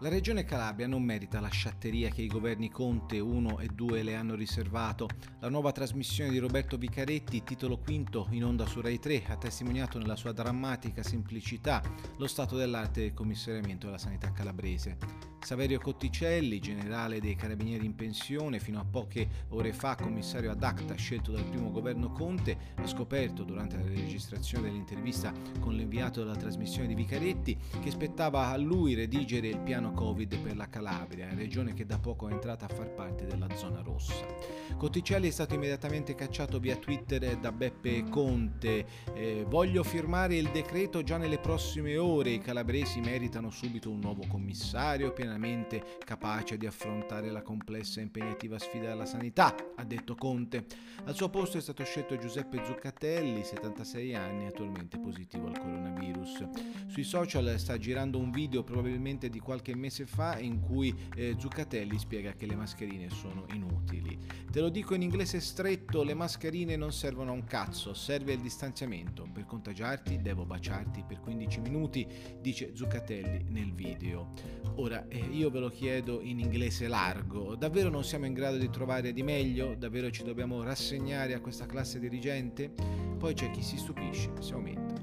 La regione Calabria non merita la sciatteria che i governi Conte 1 e 2 le hanno riservato. La nuova trasmissione di Roberto Vicaretti, titolo quinto in onda su Rai 3, ha testimoniato nella sua drammatica semplicità lo stato dell'arte del commissariamento della sanità calabrese. Saverio Cotticelli, generale dei carabinieri in pensione, fino a poche ore fa commissario ad acta scelto dal primo governo Conte, ha scoperto durante la registrazione dell'intervista con l'inviato della trasmissione di Vicaretti che spettava a lui redigere il piano Covid per la Calabria, regione che da poco è entrata a far parte della zona rossa. Cotticelli è stato immediatamente cacciato via Twitter da Beppe Conte. Eh, voglio firmare il decreto già nelle prossime ore, i calabresi meritano subito un nuovo commissario pienamente capace di affrontare la complessa e impegnativa sfida della sanità, ha detto Conte. Al suo posto è stato scelto Giuseppe Zuccatelli, 76 anni, attualmente positivo al coronavirus. Sui social sta girando un video probabilmente di qualche mese fa in cui eh, Zuccatelli spiega che le mascherine sono inutili. Te lo dico in inglese stretto, le mascherine non servono a un cazzo, serve il distanziamento. Per contagiarti devo baciarti per 15 minuti, dice Zuccatelli nel video. Ora, eh, io ve lo chiedo in inglese largo, davvero non siamo in grado di trovare di meglio? Davvero ci dobbiamo rassegnare a questa classe dirigente? Poi c'è chi si stupisce se aumenta